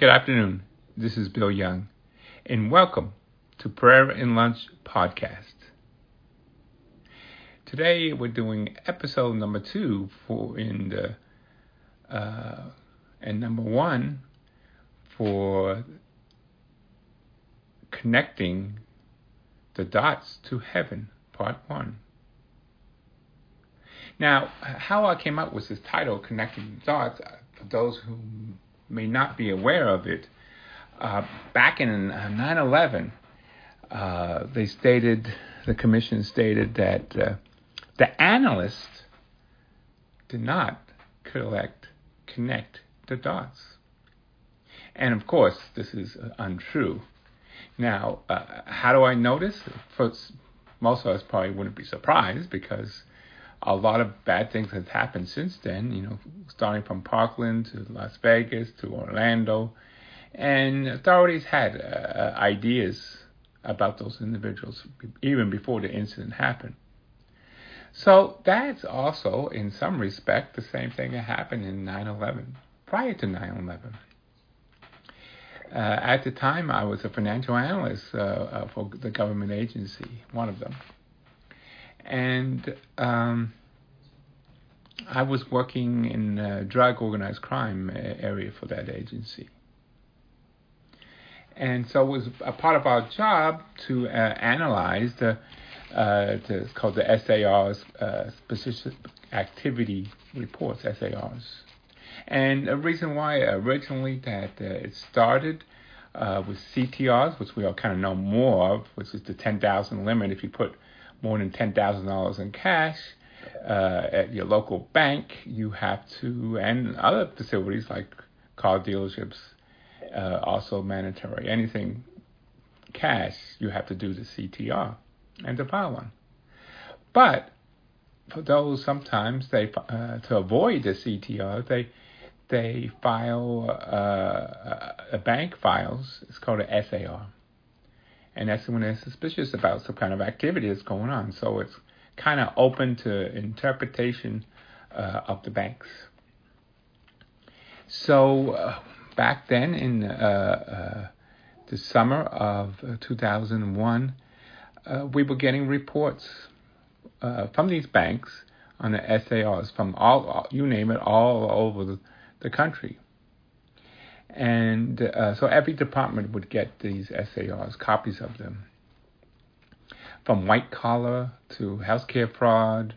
Good afternoon. This is Bill Young, and welcome to Prayer and Lunch Podcast. Today we're doing episode number two for in the uh, and number one for connecting the dots to heaven, part one. Now, how I came up with this title, Connecting the Dots, uh, for those who may not be aware of it, uh, back in 9 uh, 11, uh, they stated, the commission stated that uh, the analysts did not collect, connect the dots. And of course, this is uh, untrue. Now, uh, how do I notice? Most of us probably wouldn't be surprised because a lot of bad things have happened since then, you know, starting from Parkland to Las Vegas to Orlando. And authorities had uh, ideas about those individuals even before the incident happened. So that's also, in some respect, the same thing that happened in 9 11, prior to 9 11. Uh, at the time, I was a financial analyst uh, uh, for the government agency, one of them and um, I was working in the drug organized crime area for that agency. And so it was a part of our job to uh, analyze the, uh, the, called the SARs, uh, specific activity reports, SARs. And the reason why originally that uh, it started uh, with CTRs, which we all kind of know more of, which is the 10,000 limit if you put more than $10,000 in cash uh, at your local bank, you have to, and other facilities like car dealerships, uh, also mandatory. Anything cash, you have to do the CTR and to file one. But for those, sometimes they uh, to avoid the CTR, they they file uh, a bank files. It's called a SAR and that's when they're suspicious about some kind of activity that's going on. So it's kind of open to interpretation uh, of the banks. So uh, back then in uh, uh the summer of uh, 2001, uh, we were getting reports from these banks on the SARs from all, you name it, all over the, the country. And so every department would get these SARs, copies of them, from white collar to healthcare fraud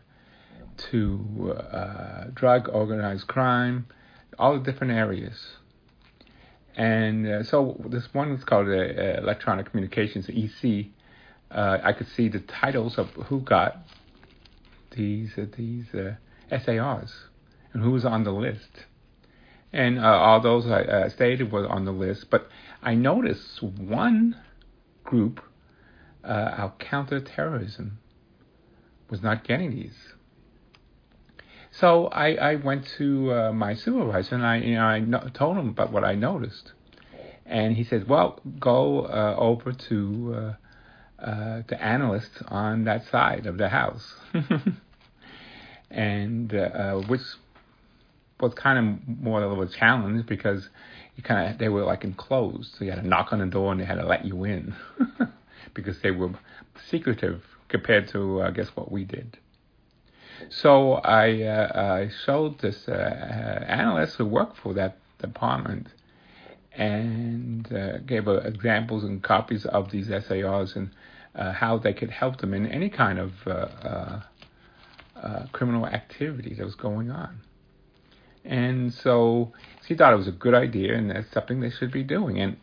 to uh, drug organized crime, all the different areas. And uh, so this one is called uh, Electronic Communications, EC. Uh, I could see the titles of who got these uh, these SARs and who was on the list and uh, all those I uh, stated were on the list. But I noticed one group, uh, our counterterrorism, was not getting these. So I, I went to uh, my supervisor and I, you know, I no- told him about what I noticed, and he said, "Well, go uh, over to uh, the analysts on that side of the house." and which was kind of more of a challenge because you kind of they were like enclosed, so you had to knock on the door and they had to let you in because they were secretive compared to I guess what we did. So I, uh, I showed this uh, analyst who worked for that department and uh, gave uh, examples and copies of these SARs and uh, how they could help them in any kind of uh, criminal activity that was going on. And so she thought it was a good idea, and that's something they should be doing. And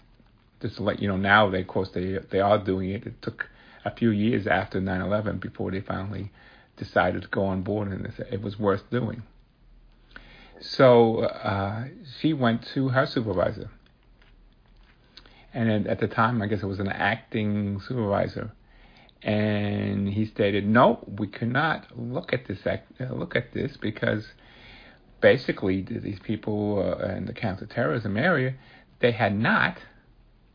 just to let you know, now they, of course, they they are doing it. It took a few years after 9/11 before they finally decided to go on board, and it was worth doing. So uh, she went to her supervisor, and at the time, I guess it was an acting supervisor, and he stated, "No, we cannot look at this look at this because." basically these people uh, in the counterterrorism area, they had not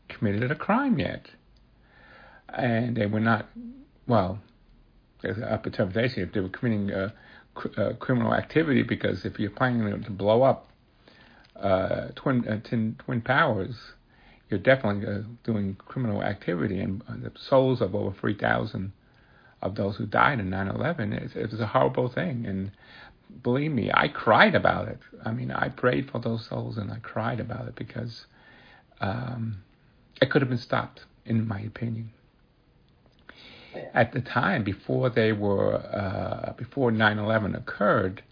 committed a crime yet, and they were not. Well, there's up interpretation if they were committing cr- uh, criminal activity because if you're planning to blow up uh, twin uh, twin, twin powers, you're definitely uh, doing criminal activity. And uh, the souls of over 3,000 of those who died in 9/11, it, it was a horrible thing. And believe me, I cried about it. I mean, I prayed for those souls and I cried about it because um, it could have been stopped, in my opinion. At the time, before they were, uh, before 9/11 occurred,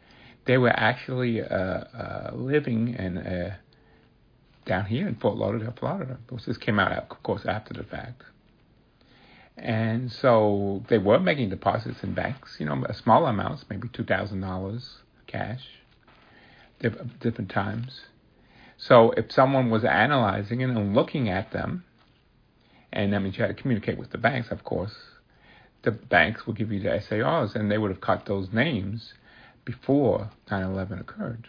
they were actually uh, uh, living in uh, down here in Fort Lauderdale, Florida. This came out, of course, after the fact. And so they were making deposits in banks, you know, small amounts, maybe $2,000 cash, different times. So if someone was analyzing it and looking at them, and I mean, you had to communicate with the banks, of course, the banks would give you the SARs, and they would have caught those names before 9 11 occurred.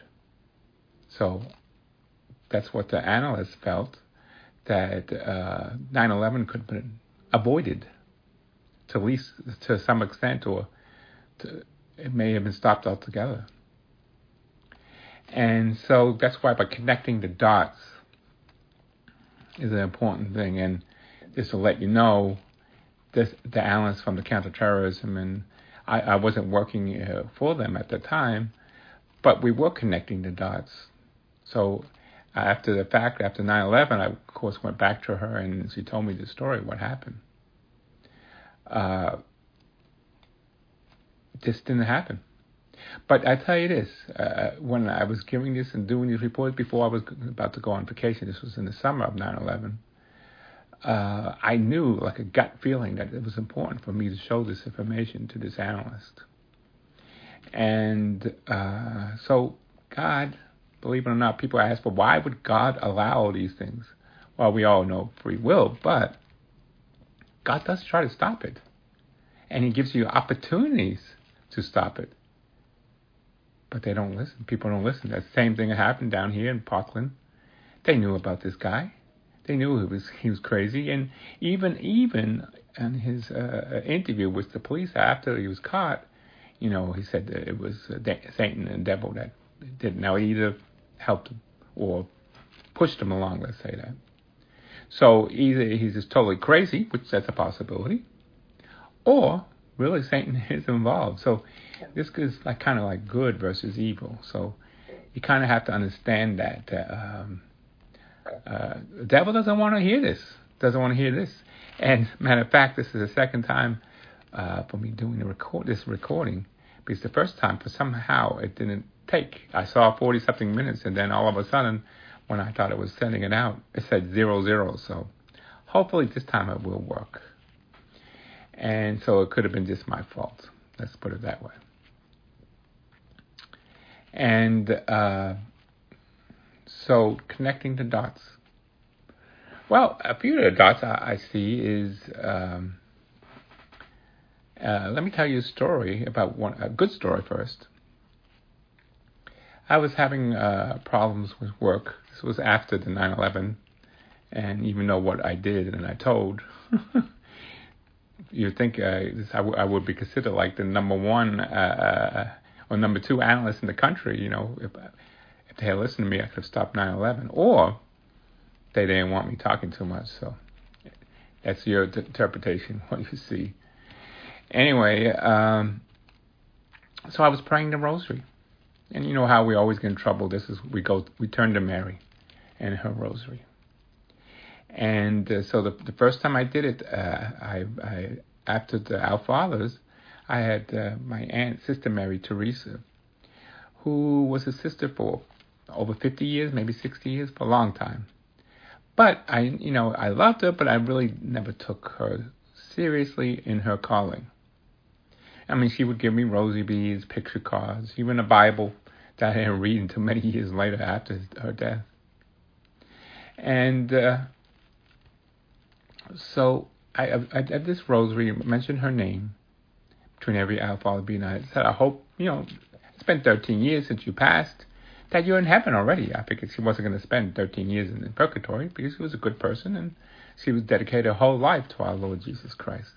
So that's what the analysts felt that uh, 9 uh, 11 could have been avoided to least to some extent, or to, it may have been stopped altogether. And so that's why by connecting the dots is an important thing. And just to let you know, this, the analysts from the counterterrorism, and I, I wasn't working uh, for them at the time, but we were connecting the dots. So after the fact, after 9/11, I of course went back to her and she told me the story, what happened. Uh, this didn't happen. But I tell you this: uh, when I was giving this and doing these reports before I was about to go on vacation, this was in the summer of 9/11. Uh, I knew, like a gut feeling, that it was important for me to show this information to this analyst. And uh, so, God, believe it or not, people ask, well, why would God allow these things? Well, we all know free will, but God does try to stop it. And He gives you opportunities to stop it. But they don't listen. People don't listen. That same thing happened down here in Parkland. They knew about this guy. They knew he was he was crazy. And even even in his uh, interview with the police after he was caught, you know, he said that it was uh, Satan and devil that did. Now either helped him or pushed him along. Let's say that. So either he's just totally crazy, which that's a possibility, or really Satan is involved. So this is like kind of like good versus evil. So you kind of have to understand that um, uh, the devil doesn't want to hear this. Doesn't want to hear this. And matter of fact, this is the second time uh, for me doing the record this recording because the first time for somehow it didn't take. I saw 40 something minutes, and then all of a sudden when I thought it was sending it out, it said zero zero. So hopefully this time it will work. And so it could have been just my fault. Let's put it that way. And uh, so connecting the dots. Well, a few of the dots I, I see is. Um, uh, let me tell you a story about one, a good story first. I was having uh, problems with work. This was after the 9/11, and even though what I did and I told, you think uh, this, I, w- I would be considered like the number one uh, uh, or number two analyst in the country. You know, if if they had listened to me, I could have stopped 9/11. Or they didn't want me talking too much. So that's your d- interpretation. What you see. Anyway, um, so I was praying the rosary and you know how we always get in trouble. This is we go we turn to Mary and her rosary. And uh, so the the first time I did it, uh, I, I after the Our Fathers, I had uh, my aunt, Sister Mary Teresa, who was a sister for over 50 years, maybe 60 years, for a long time. But I, you know, I loved her, but I really never took her seriously in her calling. I mean, she would give me rosy beads, picture cards, even a Bible that I didn't read until many years later after her death. And uh, so I, I, at this rosary, mentioned her name between every Our Father be said, I hope, you know, it's been 13 years since you passed, that you're in heaven already. I figured she wasn't going to spend 13 years in, purgatory because she was a good person and she was dedicated her whole life to our Lord Jesus Christ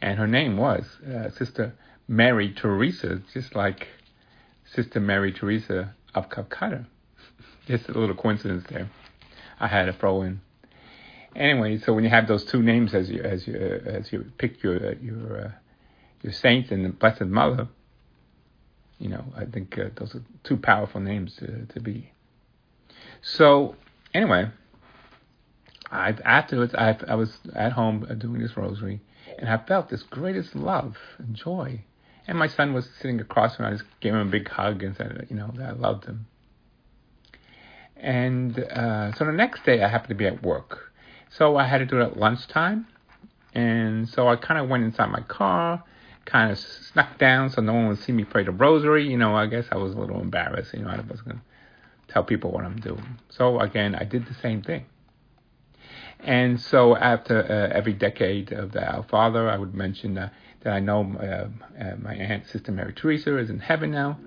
and her name was uh, Sister Mary Teresa, just like Sister Mary Teresa of Calcutta. Just a little coincidence there. I had to throw in. Anyway, so when you have those two names as you as you as you pick your your uh, your saint and the Blessed Mother, you know, I think uh, those are two powerful names to, to be. So anyway, I afterwards I I was at home doing this rosary, and I felt this greatest love and joy. And my son was sitting across from me. I just gave him a big hug and said, you know, that I loved him. And uh, so the next day I happened to be at work. So I had to do it at lunchtime. And so I kind of went inside my car, kind of snuck down so no one would see me pray the rosary. You know, I guess I was a little embarrassed. You know, I was going to tell people what I'm doing. So again, I did the same thing. And so after uh, every decade of the Our Father, I would mention uh, that I know uh, uh, my aunt, Sister Mary Teresa, is in heaven now.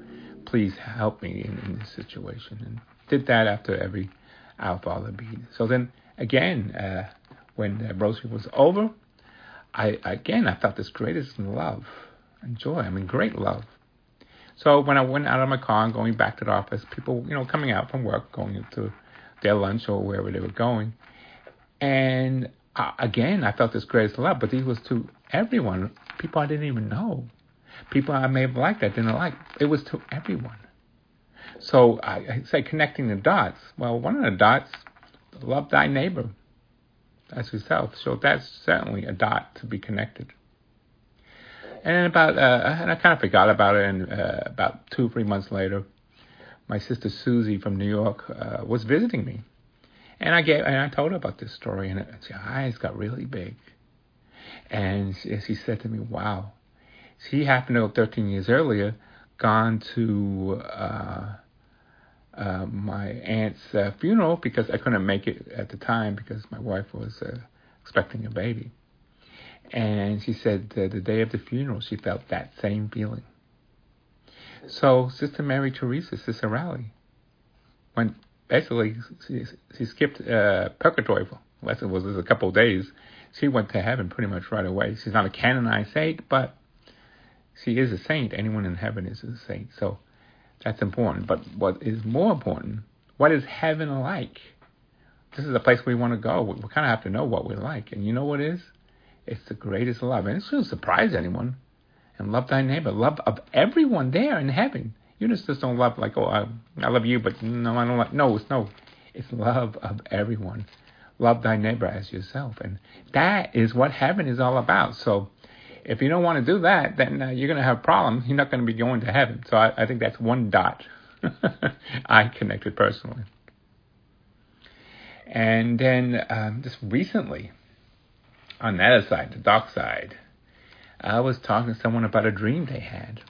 Please help me in, in this situation. And did that after every Our Father beat. So then again, uh, when the rosary was over, I again I felt this greatest love and joy. I mean, great love. So when I went out of my car and going back to the office, people, you know, coming out from work, going into their lunch or wherever they were going, and uh, again, I felt this greatest love, but these was to everyone, people I didn't even know, people I may have liked I didn't like. It was to everyone. So I, I say connecting the dots. Well, one of the dots, love thy neighbor as yourself. So that's certainly a dot to be connected. And about, uh, and I kind of forgot about it. And uh, about two, three months later, my sister Susie from New York uh, was visiting me, and I gave and I told her about this story, and her eyes got really big. And she, she said to me, "Wow." She happened to go 13 years earlier, gone to uh, uh, my aunt's uh, funeral because I couldn't make it at the time because my wife was uh, expecting a baby. And she said the day of the funeral, she felt that same feeling. So Sister Mary Teresa, Sister Raleigh, went basically she, she skipped uh, purgatory for unless it was a couple of days. She went to heaven pretty much right away. She's not a canonized saint, but she is a saint. Anyone in heaven is a saint. So that's important. But what is more important, what is heaven like? This is a place we want to go. We, we kind of have to know what we like. And you know what it is? It's the greatest love. And it shouldn't surprise anyone. And love thy neighbor. Love of everyone there in heaven. You just, just don't love like, oh, I, I love you, but no, I don't like. No, it's no. It's love of everyone. Love thy neighbor as yourself. And that is what heaven is all about. So if you don't want to do that, then uh, you're going to have problems. You're not going to be going to heaven. So I, I think that's one dot I connected personally. And then um, just recently, on the other side, the dark side, I was talking to someone about a dream they had.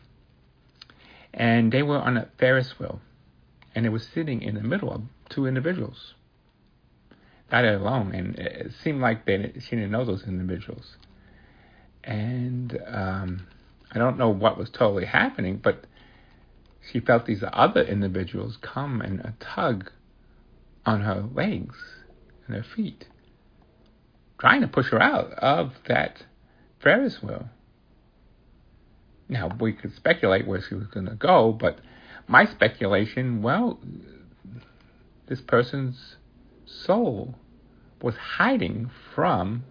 And they were on a Ferris wheel, and they were sitting in the middle of two individuals. Not alone, and it seemed like they she didn't know those individuals and um, I don't know what was totally happening, but she felt these other individuals come and uh, tug on her legs and her feet, trying to push her out of that Ferris wheel. Now, we could speculate where she was going to go, but my speculation, well, this person's soul was hiding from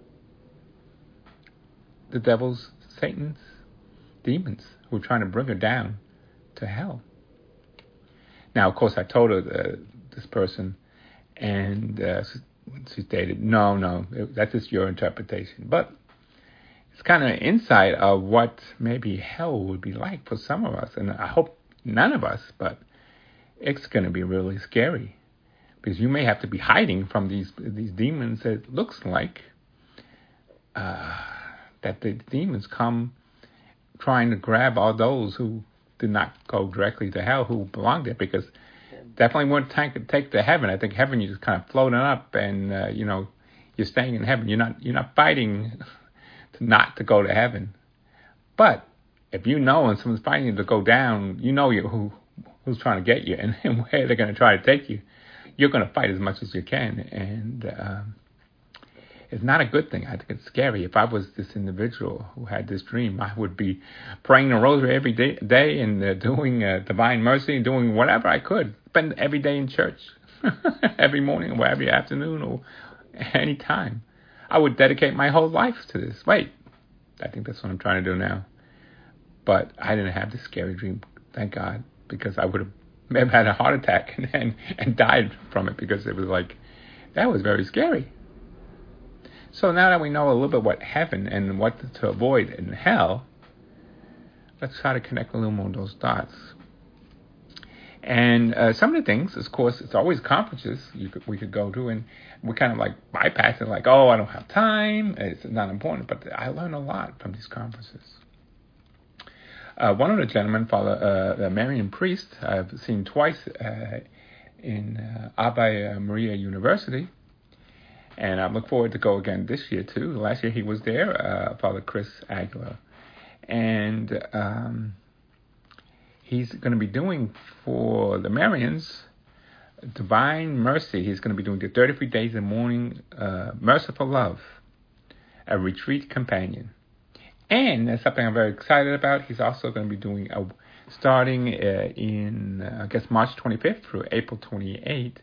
the devil's, Satan's demons who were trying to bring her down to hell. Now, of course, I told her uh, this person, and uh, she stated, "No, no, that's just your interpretation." But it's kind of an insight of what maybe hell would be like for some of us, and I hope none of us, but it's going to be really scary because you may have to be hiding from these these demons. It looks like. Uh, that the demons come trying to grab all those who did not go directly to hell who belonged there because definitely wouldn't take, take to heaven. I think heaven you're just kind of floating up and uh, you know you're staying in heaven. You're not you're not fighting to not to go to heaven. But if you know and someone's fighting you to go down, you know you who who's trying to get you and, and where they're going to try to take you. You're going to fight as much as you can and. Um, is not a good thing. I think it's scary. If I was this individual who had this dream, I would be praying the rosary every day, day and uh, doing uh, divine mercy and doing whatever I could. Spend every day in church. every morning or every afternoon or any time. I would dedicate my whole life to this. Wait, I think that's what I'm trying to do now. But I didn't have this scary dream, thank God, because I would have maybe had a heart attack and, and, and died from it because it was like, that was very scary. So now that we know a little bit what heaven and what to avoid in hell, let's try to connect a little more those dots. And uh, some of the things, of course, it's always conferences could, we could go to, and we kind of like bypass it, like, oh, I don't have time, it's not important. But I learn a lot from these conferences. Uh, one of the gentlemen, Father uh, Marian Priest, I've seen twice uh, in uh, Ave Maria University, and I look forward to go again this year too. Last year he was there, uh, Father Chris Aguilar, and um, he's going to be doing for the Marians Divine Mercy. He's going to be doing the 33 Days of Morning uh, Merciful Love, a retreat companion. And that's something I'm very excited about. He's also going to be doing a starting uh, in uh, I guess March 25th through April 28th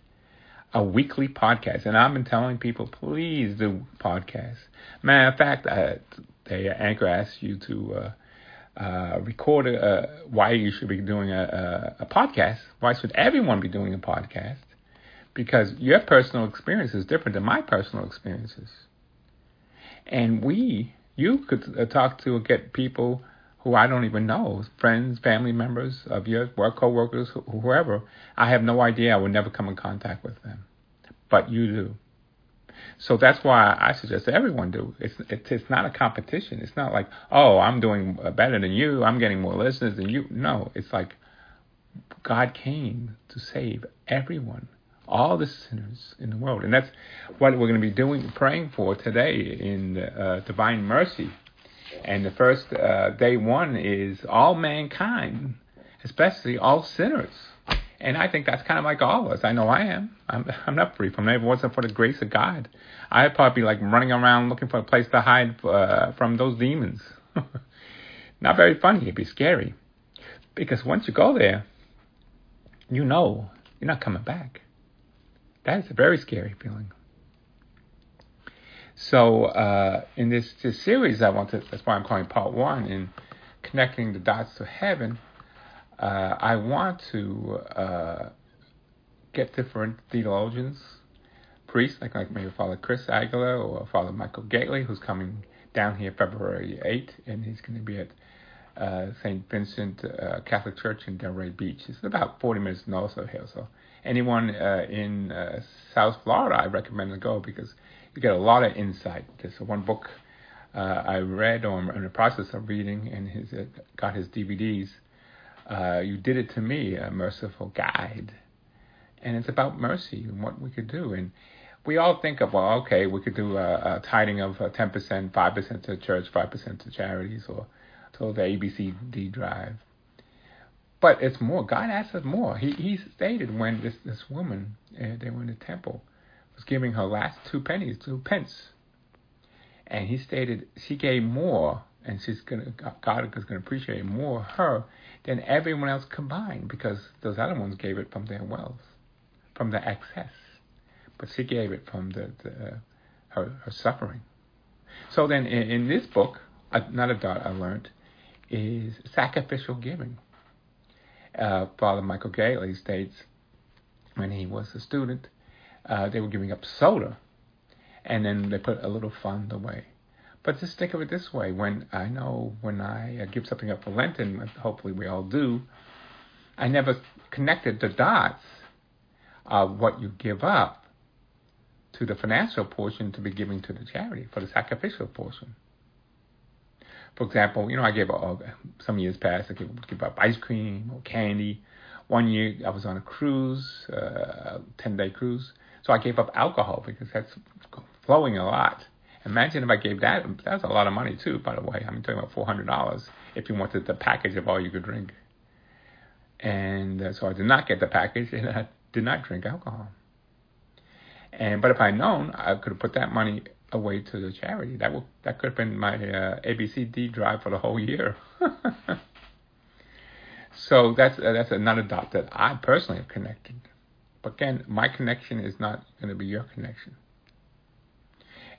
a weekly podcast. And I've been telling people, please do podcasts. Matter of fact, uh, the anchor asks you to uh, uh, record a, why you should be doing a, a, a podcast. Why should everyone be doing a podcast? Because your personal experience is different than my personal experiences. And we, you could uh, talk to get people who I don't even know, friends, family members of your work coworkers, whoever. I have no idea. I would never come in contact with them, but you do. So that's why I suggest everyone do. It's, it's it's not a competition. It's not like oh I'm doing better than you. I'm getting more listeners than you. No, it's like God came to save everyone, all the sinners in the world, and that's what we're going to be doing, praying for today in uh, Divine Mercy. And the first uh, day one is all mankind, especially all sinners. And I think that's kind of like all of us. I know I am. I'm, I'm not free from it. If it wasn't for the grace of God, I'd probably be like running around looking for a place to hide uh, from those demons. not very funny. It'd be scary. Because once you go there, you know you're not coming back. That is a very scary feeling. So uh, in this, this series, I want to. That's why I'm calling part one in connecting the dots to heaven. Uh, I want to uh, get different theologians, priests, like like maybe Father Chris Aguilar or Father Michael Gaitley, who's coming down here February 8th, and he's going to be at uh, St. Vincent uh, Catholic Church in Delray Beach. It's about 40 minutes north of here. So anyone uh, in uh, South Florida, I recommend to go because you get a lot of insight. There's one book uh, I read or I'm in the process of reading, and his got his DVDs. You did it to me, a merciful guide, and it's about mercy and what we could do. And we all think of well, okay, we could do a, a of uh, ten percent, five percent to church, five percent to charities, or to the ABCD drive. But it's more. God asks us more. He he stated when this this woman uh, they were in the temple was giving her last two pennies, two pence. And he stated she gave more, and she's gonna God is gonna appreciate more her than everyone else combined because those other ones gave it from their wealth, from their excess, but she gave it from the, the uh, her, her suffering. So then, in, in this book, another dot I learned is sacrificial giving. Uh, Father Michael Gaitley states when he was a student uh, they were giving up soda, and then they put a little fund away. But just think of it this way: when I know when I uh, give something up for Lenten, hopefully we all do, I never connected the dots of what you give up to the financial portion to be giving to the charity for the sacrificial portion. For example, you know, I gave uh, some years past, I gave, give up ice cream or candy. One year I was on a cruise, uh, 10 day cruise, so I gave up alcohol because that's flowing a lot. Imagine if I gave that, that's a lot of money too, by the way. I'm talking about $400 if you wanted the package of all you could drink. And uh, so I did not get the package and I did not drink alcohol. And But if I'd known, I could have put that money away to the charity. That would, that could have been my uh, ABCD drive for the whole year. so that's uh, that's another dot that I personally have connected. But again, my connection is not going to be your connection.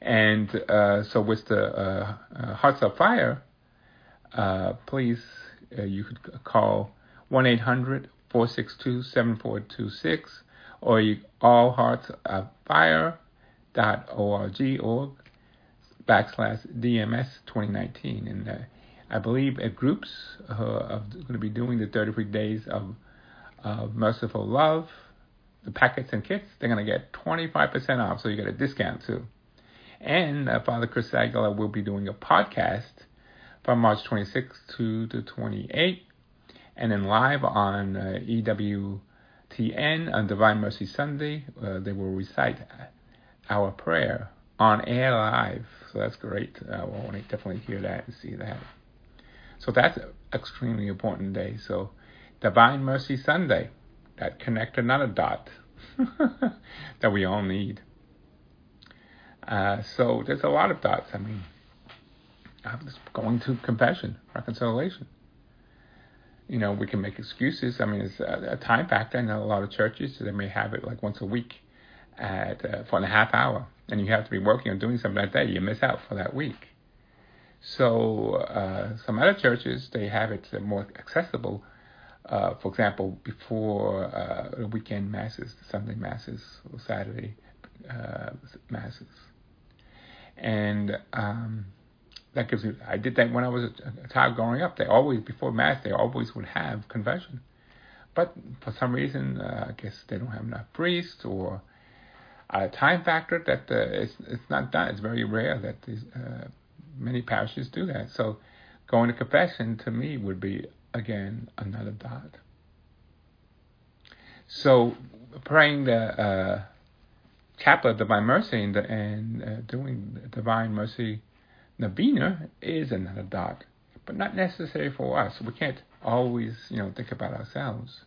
And uh, so with the uh, uh, Hearts Afire, uh, please, you could call 1 800 462 7426 or you, all hearts of fire dot org backslash DMS 2019. And uh, I believe at groups uh, are going to be doing the 33 days of, of merciful love, the packets and kits. They're going to get 25% off, so you get a discount too. And uh, Father Chris Aguilar will be doing a podcast from March 26th to the 28th, and then live on uh, EWTN on Divine Mercy Sunday, uh, they will recite our prayer on air live. So that's great. Uh, I want to definitely hear that and see that. So that's an extremely important day. So Divine Mercy Sunday, that connect another dot that we all need. Uh, so there's a lot of dots. I mean, I'm just going to confession, reconciliation. You know, we can make excuses. I mean, it's a, a time factor. I know a lot of churches they may have it like once a week at uh, for a half hour, and you have to be working or doing something like that. You miss out for that week. So uh, some other churches they have it more accessible. Uh, for example, before uh, weekend masses, Sunday masses, or Saturday uh, masses and um, that gives you. I did that when I was a child growing up. They always before mass, they always would have confession, but for some reason, uh, I guess they don't have enough priests or a time factor that uh, it's it's not done. It's very rare that these, uh, many parishes do that. So going to confession to me would be again another dot. So praying the uh, chaplet of Divine Mercy and, and uh, doing Divine Mercy Novena is another dot, but not necessary for us. We can't always, you know, think about ourselves.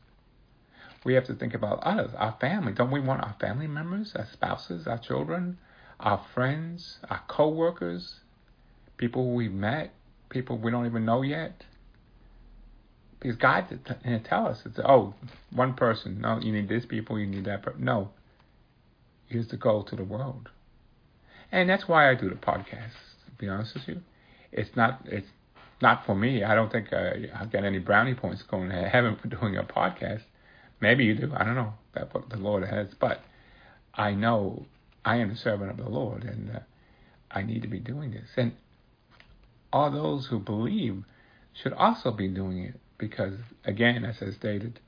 We have to think about others, our family. Don't we want our family members, our spouses, our children, our friends, our co-workers, people we've met, people we don't even know yet? Because God didn't tell us, it's, oh, one person. No, you need this people, you need that person. No, is to go to the world. And that's why I do the podcast, to be honest with you. It's not it's not for me. I don't think uh, I've got any brownie points going to heaven for doing a podcast. Maybe you do. I don't know. That's what the Lord has. But I know I am the servant of the Lord and uh, I need to be doing this. And all those who believe should also be doing it because, again, as I stated,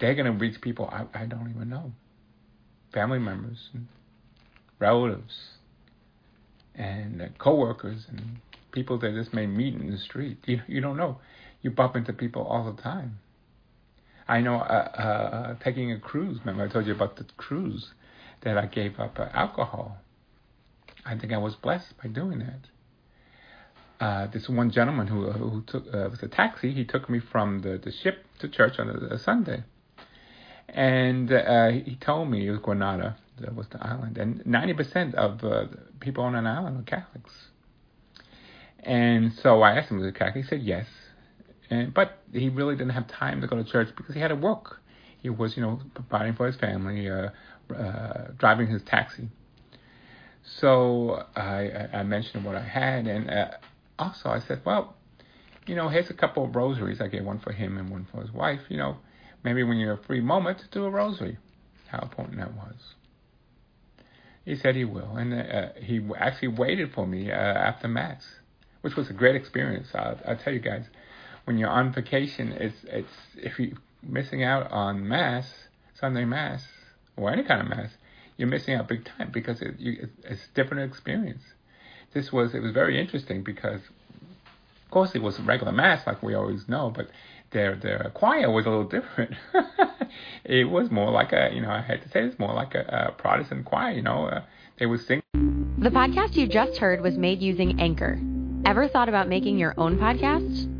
they're going to reach people I, I don't even know family members, and relatives, and uh, coworkers, and people that just may meet in the street. You you don't know. You bump into people all the time. I know uh, uh, taking a cruise. Remember, I told you about the cruise that I gave up uh, alcohol. I think I was blessed by doing that. Uh, this one gentleman who uh, who took uh, was a taxi. He took me from the, the ship to church on a, a Sunday, and he told me it was Grenada, that was the island, and 90% of uh, people on an island are Catholics. And so I asked him, was he Catholic? He said yes. And, but he really didn't have time to go to church because he had to work. He was, you know, providing for his family, uh, uh, driving his taxi. So I, I mentioned what I had, and uh, also I said, well, you know, here's a couple of rosaries. I gave one for him and one for his wife. You know, maybe when you have a free moment, do a rosary. How important that was. He said he will, and uh, he actually waited for me uh, after mass, which was a great experience. I'll, I'll, tell you guys, when you're on vacation, it's it's if you're missing out on mass, Sunday mass, or any kind of mass, you're missing out big time because it, you, it's a different experience. This was it was very interesting because, of course, it was regular mass like we always know, but their their choir was a little different. it was more like a you know I had to say it's more like a, a Protestant choir. You know, uh, they would sing. The podcast you just heard was made using Anchor. Ever thought about making your own podcast?